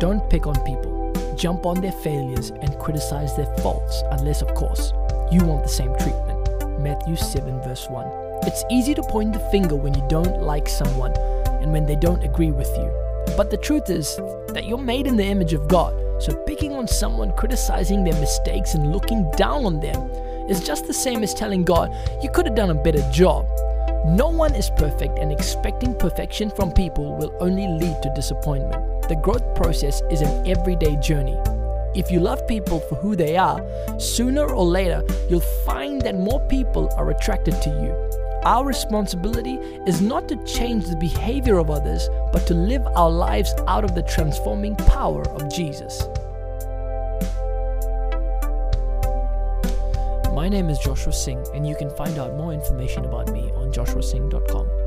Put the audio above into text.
Don't pick on people. Jump on their failures and criticize their faults, unless, of course, you want the same treatment. Matthew 7, verse 1. It's easy to point the finger when you don't like someone and when they don't agree with you. But the truth is that you're made in the image of God, so picking on someone, criticizing their mistakes, and looking down on them is just the same as telling God, you could have done a better job. No one is perfect, and expecting perfection from people will only lead to disappointment. The growth process is an everyday journey. If you love people for who they are, sooner or later you'll find that more people are attracted to you. Our responsibility is not to change the behavior of others, but to live our lives out of the transforming power of Jesus. My name is Joshua Singh, and you can find out more information about me on joshuasingh.com.